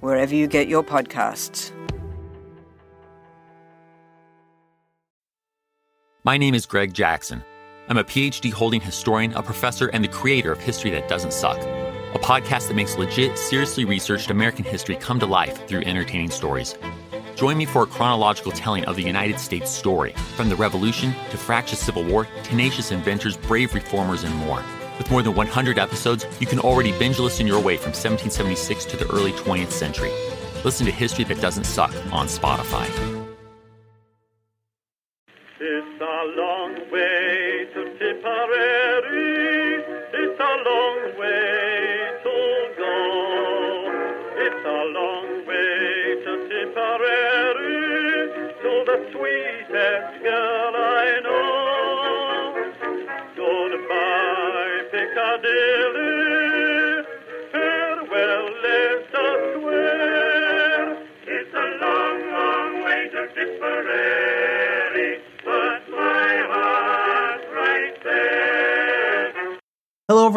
wherever you get your podcasts. My name is Greg Jackson. I'm a PhD holding historian, a professor, and the creator of History That Doesn't Suck, a podcast that makes legit, seriously researched American history come to life through entertaining stories. Join me for a chronological telling of the United States story, from the Revolution to fractious Civil War, tenacious inventors, brave reformers, and more. With more than 100 episodes, you can already binge listen your way from 1776 to the early 20th century. Listen to History That Doesn't Suck on Spotify. It's a long way to Tipperary. It's a long way to go. It's a long way to Tipperary, to the sweetest girl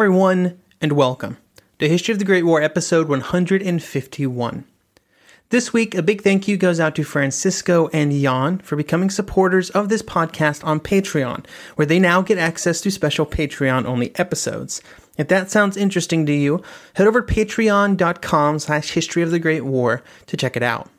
everyone, and welcome to History of the Great War, episode 151. This week, a big thank you goes out to Francisco and Jan for becoming supporters of this podcast on Patreon, where they now get access to special Patreon only episodes. If that sounds interesting to you, head over to patreon.com slash history of the Great War to check it out.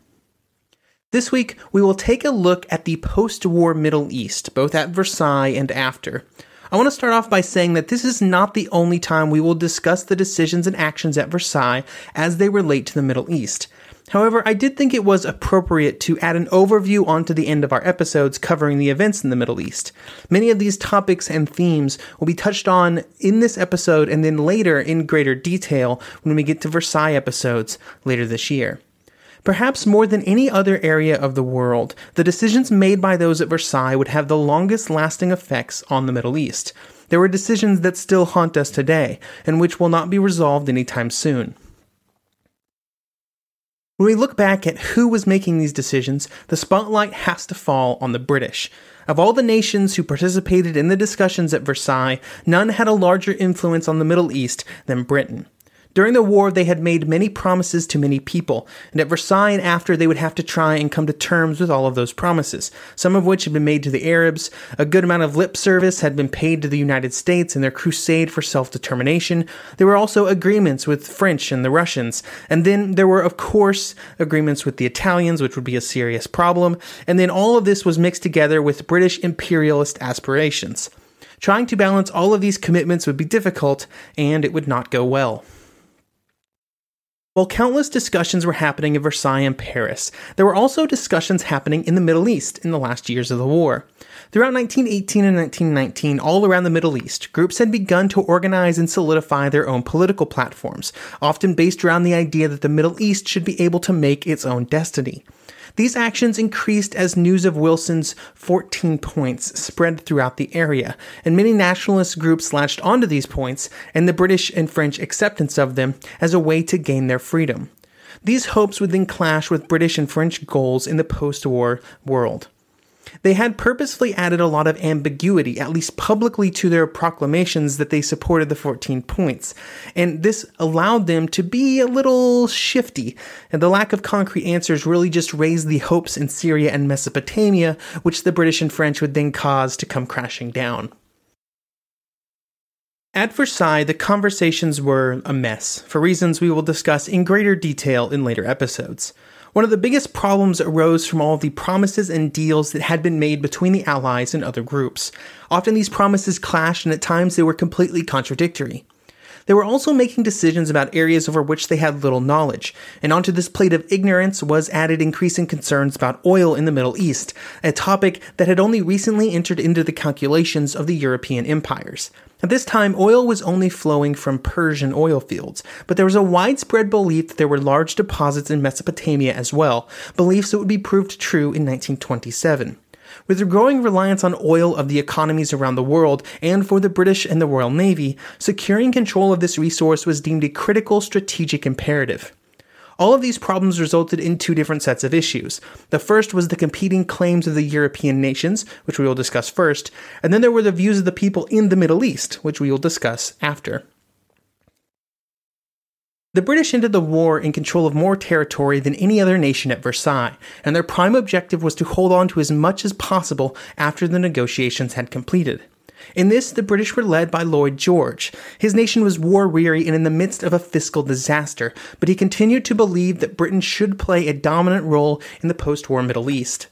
This week, we will take a look at the post war Middle East, both at Versailles and after. I want to start off by saying that this is not the only time we will discuss the decisions and actions at Versailles as they relate to the Middle East. However, I did think it was appropriate to add an overview onto the end of our episodes covering the events in the Middle East. Many of these topics and themes will be touched on in this episode and then later in greater detail when we get to Versailles episodes later this year. Perhaps more than any other area of the world, the decisions made by those at Versailles would have the longest lasting effects on the Middle East. There were decisions that still haunt us today, and which will not be resolved anytime soon. When we look back at who was making these decisions, the spotlight has to fall on the British. Of all the nations who participated in the discussions at Versailles, none had a larger influence on the Middle East than Britain. During the war, they had made many promises to many people, and at Versailles and after, they would have to try and come to terms with all of those promises, some of which had been made to the Arabs. A good amount of lip service had been paid to the United States in their crusade for self determination. There were also agreements with French and the Russians, and then there were, of course, agreements with the Italians, which would be a serious problem, and then all of this was mixed together with British imperialist aspirations. Trying to balance all of these commitments would be difficult, and it would not go well. While countless discussions were happening in Versailles and Paris, there were also discussions happening in the Middle East in the last years of the war. Throughout 1918 and 1919, all around the Middle East, groups had begun to organize and solidify their own political platforms, often based around the idea that the Middle East should be able to make its own destiny. These actions increased as news of Wilson's 14 points spread throughout the area, and many nationalist groups latched onto these points and the British and French acceptance of them as a way to gain their freedom. These hopes would then clash with British and French goals in the post war world. They had purposefully added a lot of ambiguity, at least publicly, to their proclamations that they supported the 14 points, and this allowed them to be a little shifty, and the lack of concrete answers really just raised the hopes in Syria and Mesopotamia, which the British and French would then cause to come crashing down. At Versailles, the conversations were a mess, for reasons we will discuss in greater detail in later episodes. One of the biggest problems arose from all the promises and deals that had been made between the Allies and other groups. Often these promises clashed, and at times they were completely contradictory. They were also making decisions about areas over which they had little knowledge, and onto this plate of ignorance was added increasing concerns about oil in the Middle East, a topic that had only recently entered into the calculations of the European empires. At this time, oil was only flowing from Persian oil fields, but there was a widespread belief that there were large deposits in Mesopotamia as well, beliefs that would be proved true in 1927. With the growing reliance on oil of the economies around the world and for the British and the Royal Navy, securing control of this resource was deemed a critical strategic imperative. All of these problems resulted in two different sets of issues. The first was the competing claims of the European nations, which we will discuss first, and then there were the views of the people in the Middle East, which we will discuss after. The British ended the war in control of more territory than any other nation at Versailles, and their prime objective was to hold on to as much as possible after the negotiations had completed. In this, the British were led by Lloyd George. His nation was war weary and in the midst of a fiscal disaster, but he continued to believe that Britain should play a dominant role in the post war Middle East.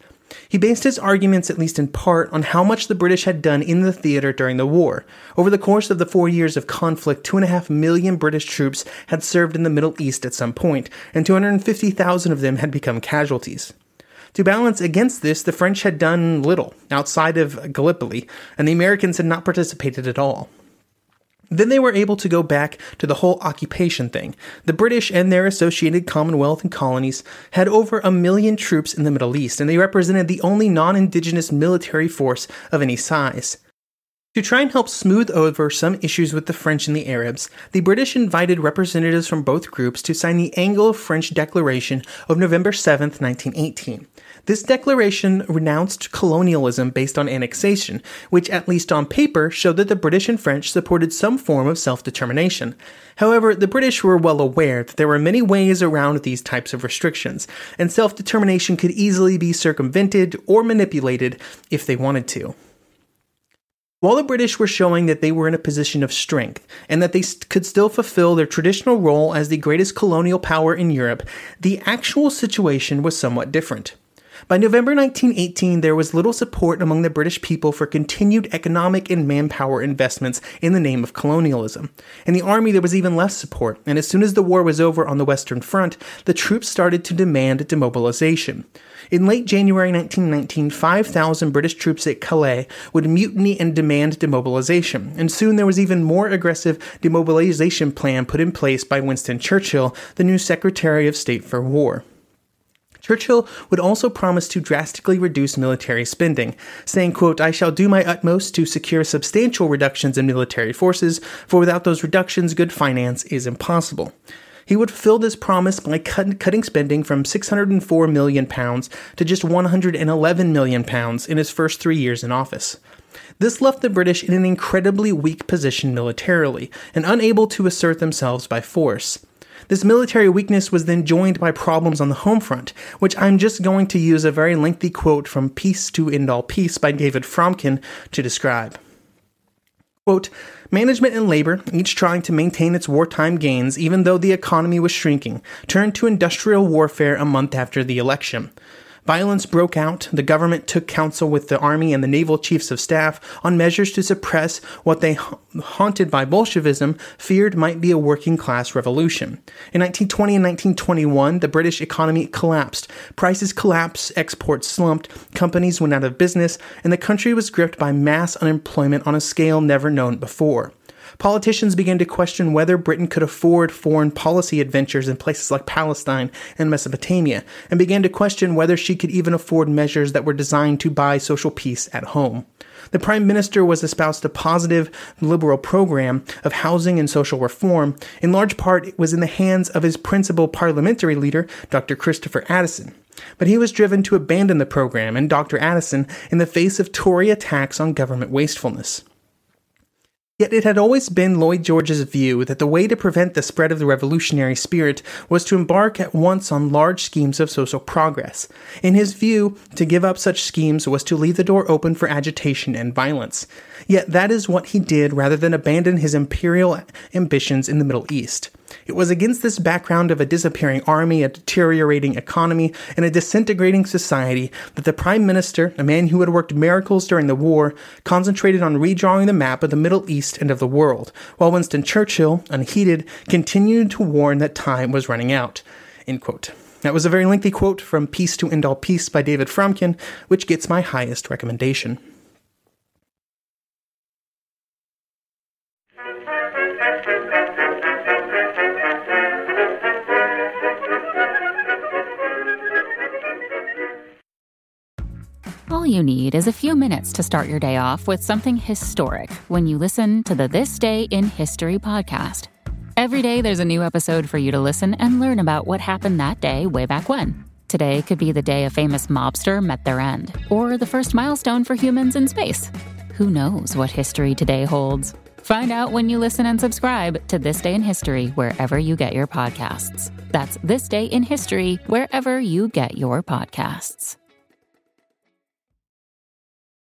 He based his arguments, at least in part, on how much the British had done in the theater during the war. Over the course of the four years of conflict, two and a half million British troops had served in the Middle East at some point, and 250,000 of them had become casualties. To balance against this, the French had done little outside of Gallipoli, and the Americans had not participated at all. Then they were able to go back to the whole occupation thing. The British and their associated Commonwealth and colonies had over a million troops in the Middle East, and they represented the only non indigenous military force of any size. To try and help smooth over some issues with the French and the Arabs, the British invited representatives from both groups to sign the Anglo French Declaration of November 7, 1918. This declaration renounced colonialism based on annexation, which, at least on paper, showed that the British and French supported some form of self determination. However, the British were well aware that there were many ways around these types of restrictions, and self determination could easily be circumvented or manipulated if they wanted to. While the British were showing that they were in a position of strength and that they could still fulfill their traditional role as the greatest colonial power in Europe, the actual situation was somewhat different. By November 1918, there was little support among the British people for continued economic and manpower investments in the name of colonialism. In the army, there was even less support, and as soon as the war was over on the Western Front, the troops started to demand demobilization. In late January 1919, 5,000 British troops at Calais would mutiny and demand demobilization, and soon there was even more aggressive demobilization plan put in place by Winston Churchill, the new Secretary of State for War. Churchill would also promise to drastically reduce military spending, saying, quote, I shall do my utmost to secure substantial reductions in military forces, for without those reductions, good finance is impossible. He would fulfill this promise by cut, cutting spending from 604 million pounds to just 111 million pounds in his first three years in office. This left the British in an incredibly weak position militarily and unable to assert themselves by force. This military weakness was then joined by problems on the home front, which I'm just going to use a very lengthy quote from Peace to End All Peace by David Fromkin to describe. Quote, Management and labor, each trying to maintain its wartime gains even though the economy was shrinking, turned to industrial warfare a month after the election. Violence broke out. The government took counsel with the army and the naval chiefs of staff on measures to suppress what they, haunted by Bolshevism, feared might be a working class revolution. In 1920 and 1921, the British economy collapsed. Prices collapsed, exports slumped, companies went out of business, and the country was gripped by mass unemployment on a scale never known before politicians began to question whether Britain could afford foreign policy adventures in places like Palestine and Mesopotamia, and began to question whether she could even afford measures that were designed to buy social peace at home. The Prime Minister was espoused a positive liberal program of housing and social reform. In large part, it was in the hands of his principal parliamentary leader, Dr. Christopher Addison. But he was driven to abandon the program and Dr. Addison in the face of Tory attacks on government wastefulness. Yet it had always been Lloyd George's view that the way to prevent the spread of the revolutionary spirit was to embark at once on large schemes of social progress. In his view, to give up such schemes was to leave the door open for agitation and violence. Yet that is what he did rather than abandon his imperial ambitions in the Middle East. It was against this background of a disappearing army, a deteriorating economy, and a disintegrating society that the Prime Minister, a man who had worked miracles during the war, concentrated on redrawing the map of the Middle East and of the world, while Winston Churchill, unheeded, continued to warn that time was running out. That was a very lengthy quote from Peace to End All Peace by David Fromkin, which gets my highest recommendation. All you need is a few minutes to start your day off with something historic when you listen to the This Day in History podcast. Every day, there's a new episode for you to listen and learn about what happened that day way back when. Today could be the day a famous mobster met their end, or the first milestone for humans in space. Who knows what history today holds? Find out when you listen and subscribe to This Day in History wherever you get your podcasts. That's This Day in History wherever you get your podcasts.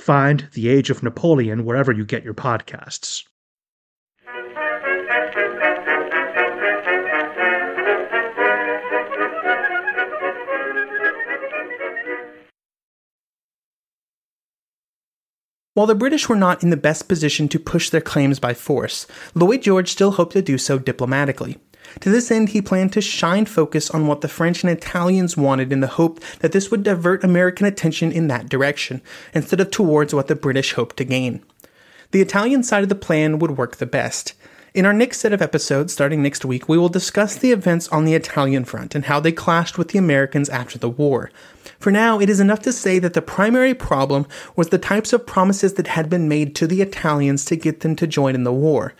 Find The Age of Napoleon wherever you get your podcasts. While the British were not in the best position to push their claims by force, Lloyd George still hoped to do so diplomatically. To this end, he planned to shine focus on what the French and Italians wanted in the hope that this would divert American attention in that direction, instead of towards what the British hoped to gain. The Italian side of the plan would work the best. In our next set of episodes, starting next week, we will discuss the events on the Italian front and how they clashed with the Americans after the war. For now, it is enough to say that the primary problem was the types of promises that had been made to the Italians to get them to join in the war.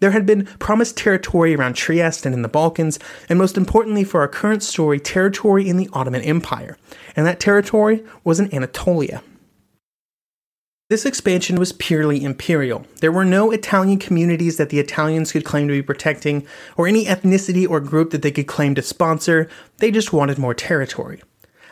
There had been promised territory around Trieste and in the Balkans, and most importantly for our current story, territory in the Ottoman Empire. And that territory was in Anatolia. This expansion was purely imperial. There were no Italian communities that the Italians could claim to be protecting, or any ethnicity or group that they could claim to sponsor. They just wanted more territory.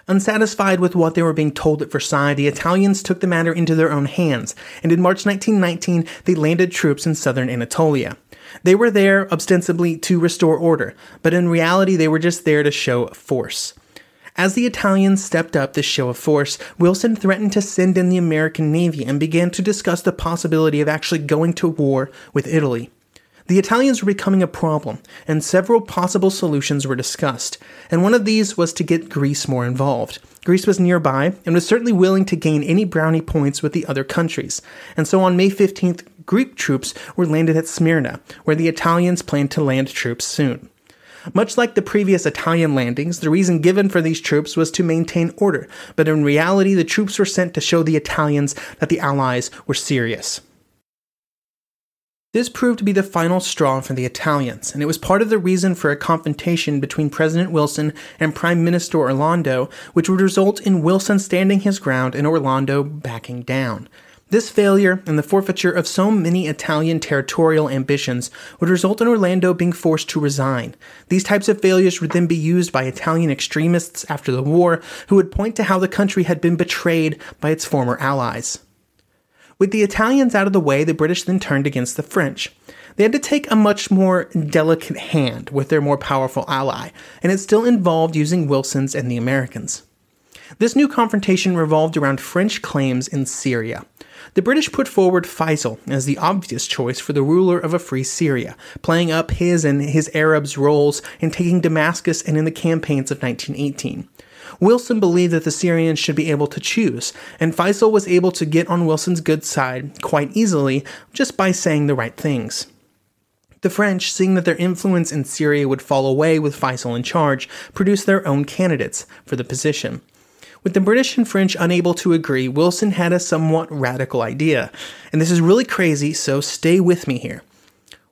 Unsatisfied with what they were being told at Versailles, the Italians took the matter into their own hands, and in March 1919 they landed troops in southern Anatolia. They were there ostensibly to restore order, but in reality they were just there to show force. As the Italians stepped up this show of force, Wilson threatened to send in the American Navy and began to discuss the possibility of actually going to war with Italy. The Italians were becoming a problem, and several possible solutions were discussed, and one of these was to get Greece more involved. Greece was nearby and was certainly willing to gain any brownie points with the other countries, and so on May 15th, Greek troops were landed at Smyrna, where the Italians planned to land troops soon. Much like the previous Italian landings, the reason given for these troops was to maintain order, but in reality, the troops were sent to show the Italians that the Allies were serious. This proved to be the final straw for the Italians, and it was part of the reason for a confrontation between President Wilson and Prime Minister Orlando, which would result in Wilson standing his ground and Orlando backing down. This failure and the forfeiture of so many Italian territorial ambitions would result in Orlando being forced to resign. These types of failures would then be used by Italian extremists after the war, who would point to how the country had been betrayed by its former allies. With the Italians out of the way, the British then turned against the French. They had to take a much more delicate hand with their more powerful ally, and it still involved using Wilson's and the Americans. This new confrontation revolved around French claims in Syria. The British put forward Faisal as the obvious choice for the ruler of a free Syria, playing up his and his Arabs' roles in taking Damascus and in the campaigns of 1918. Wilson believed that the Syrians should be able to choose, and Faisal was able to get on Wilson's good side quite easily just by saying the right things. The French, seeing that their influence in Syria would fall away with Faisal in charge, produced their own candidates for the position. With the British and French unable to agree, Wilson had a somewhat radical idea. And this is really crazy, so stay with me here.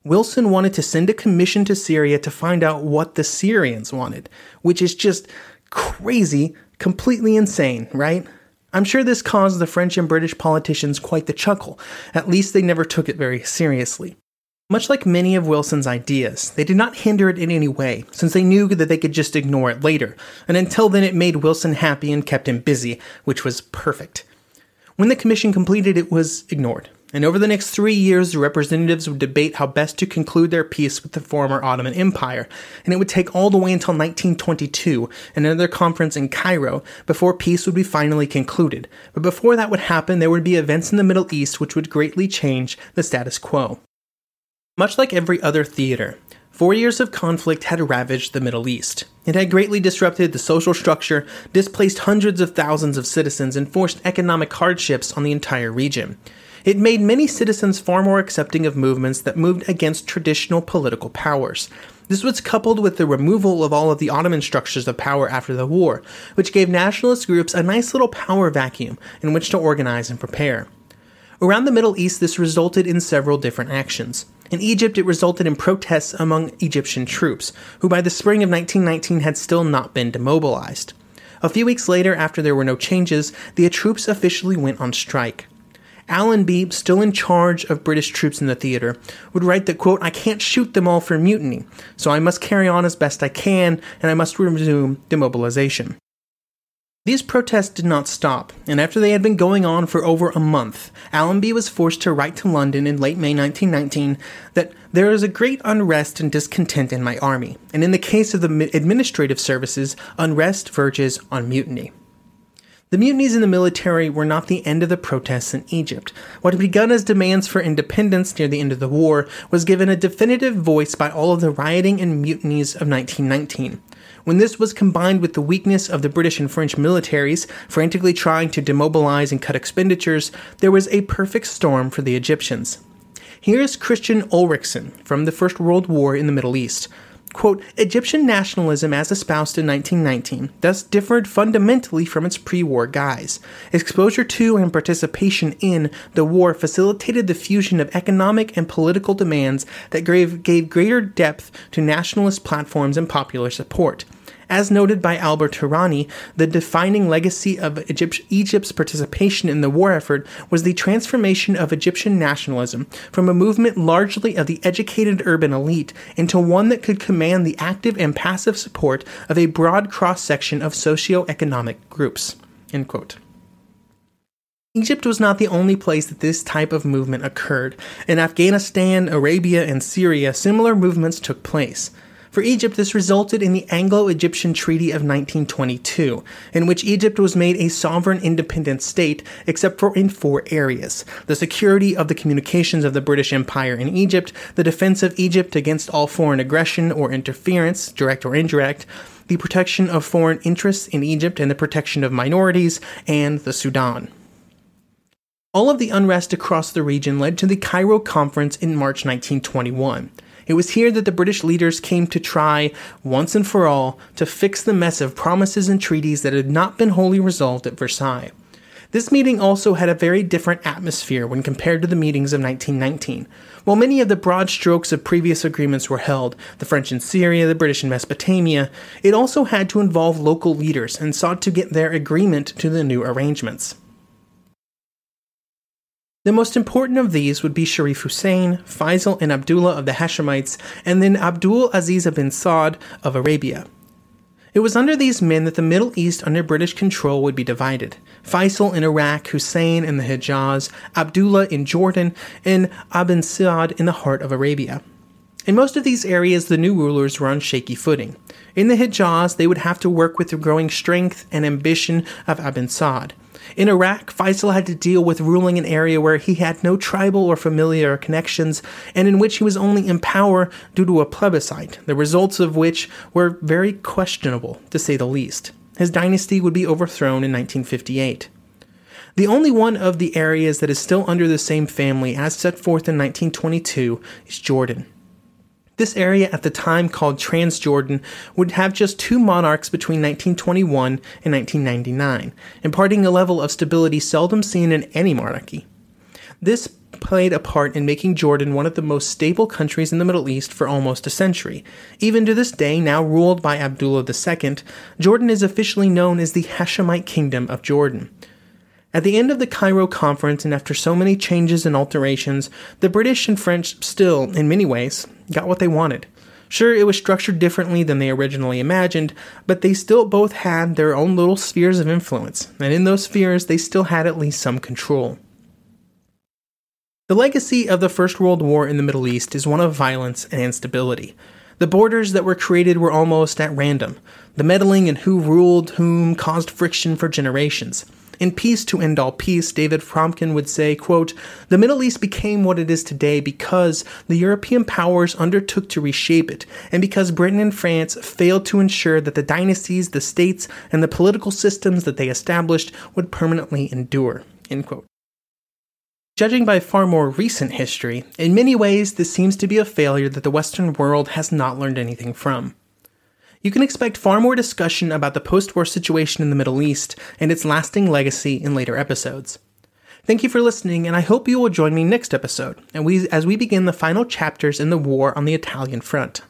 Wilson wanted to send a commission to Syria to find out what the Syrians wanted, which is just crazy, completely insane, right? I'm sure this caused the French and British politicians quite the chuckle. At least they never took it very seriously. Much like many of Wilson's ideas, they did not hinder it in any way, since they knew that they could just ignore it later, and until then it made Wilson happy and kept him busy, which was perfect. When the commission completed, it was ignored, and over the next three years, the representatives would debate how best to conclude their peace with the former Ottoman Empire, and it would take all the way until 1922, another conference in Cairo, before peace would be finally concluded. But before that would happen, there would be events in the Middle East which would greatly change the status quo. Much like every other theater, four years of conflict had ravaged the Middle East. It had greatly disrupted the social structure, displaced hundreds of thousands of citizens, and forced economic hardships on the entire region. It made many citizens far more accepting of movements that moved against traditional political powers. This was coupled with the removal of all of the Ottoman structures of power after the war, which gave nationalist groups a nice little power vacuum in which to organize and prepare. Around the Middle East, this resulted in several different actions. In Egypt, it resulted in protests among Egyptian troops, who by the spring of 1919 had still not been demobilized. A few weeks later, after there were no changes, the troops officially went on strike. Allenby, still in charge of British troops in the theater, would write that, quote, I can't shoot them all for mutiny, so I must carry on as best I can, and I must resume demobilization. These protests did not stop, and after they had been going on for over a month, Allenby was forced to write to London in late May 1919 that there is a great unrest and discontent in my army, and in the case of the administrative services, unrest verges on mutiny. The mutinies in the military were not the end of the protests in Egypt. What had begun as demands for independence near the end of the war was given a definitive voice by all of the rioting and mutinies of 1919. When this was combined with the weakness of the British and French militaries, frantically trying to demobilize and cut expenditures, there was a perfect storm for the Egyptians. Here is Kristian Ulrichsen from the First World War in the Middle East. Quote, Egyptian nationalism as espoused in 1919 thus differed fundamentally from its pre war guise. Exposure to and participation in the war facilitated the fusion of economic and political demands that gave, gave greater depth to nationalist platforms and popular support. As noted by Albert Hourani, the defining legacy of Egypt, Egypt's participation in the war effort was the transformation of Egyptian nationalism from a movement largely of the educated urban elite into one that could command the active and passive support of a broad cross section of socio-economic groups. Egypt was not the only place that this type of movement occurred. In Afghanistan, Arabia, and Syria, similar movements took place. For Egypt, this resulted in the Anglo Egyptian Treaty of 1922, in which Egypt was made a sovereign independent state except for in four areas the security of the communications of the British Empire in Egypt, the defense of Egypt against all foreign aggression or interference, direct or indirect, the protection of foreign interests in Egypt and the protection of minorities, and the Sudan. All of the unrest across the region led to the Cairo Conference in March 1921. It was here that the British leaders came to try, once and for all, to fix the mess of promises and treaties that had not been wholly resolved at Versailles. This meeting also had a very different atmosphere when compared to the meetings of 1919. While many of the broad strokes of previous agreements were held, the French in Syria, the British in Mesopotamia, it also had to involve local leaders and sought to get their agreement to the new arrangements. The most important of these would be Sharif Hussein, Faisal and Abdullah of the Hashemites, and then Abdul Aziz ibn Saud of Arabia. It was under these men that the Middle East under British control would be divided. Faisal in Iraq, Hussein in the Hejaz, Abdullah in Jordan, and Ibn Saud in the heart of Arabia. In most of these areas, the new rulers were on shaky footing. In the Hejaz, they would have to work with the growing strength and ambition of Ibn Saud. In Iraq, Faisal had to deal with ruling an area where he had no tribal or familiar connections, and in which he was only in power due to a plebiscite, the results of which were very questionable, to say the least. his dynasty would be overthrown in 1958. The only one of the areas that is still under the same family as set forth in 1922 is Jordan. This area at the time called Transjordan would have just two monarchs between 1921 and 1999, imparting a level of stability seldom seen in any monarchy. This played a part in making Jordan one of the most stable countries in the Middle East for almost a century. Even to this day, now ruled by Abdullah II, Jordan is officially known as the Hashemite Kingdom of Jordan. At the end of the Cairo conference, and after so many changes and alterations, the British and French still, in many ways, got what they wanted. Sure, it was structured differently than they originally imagined, but they still both had their own little spheres of influence, and in those spheres, they still had at least some control. The legacy of the First World War in the Middle East is one of violence and instability. The borders that were created were almost at random. The meddling in who ruled whom caused friction for generations. In Peace to End All Peace, David Fromkin would say, quote, The Middle East became what it is today because the European powers undertook to reshape it, and because Britain and France failed to ensure that the dynasties, the states, and the political systems that they established would permanently endure. End quote. Judging by far more recent history, in many ways this seems to be a failure that the Western world has not learned anything from you can expect far more discussion about the post war situation in the Middle East and its lasting legacy in later episodes. Thank you for listening, and I hope you will join me next episode as we begin the final chapters in the war on the Italian front.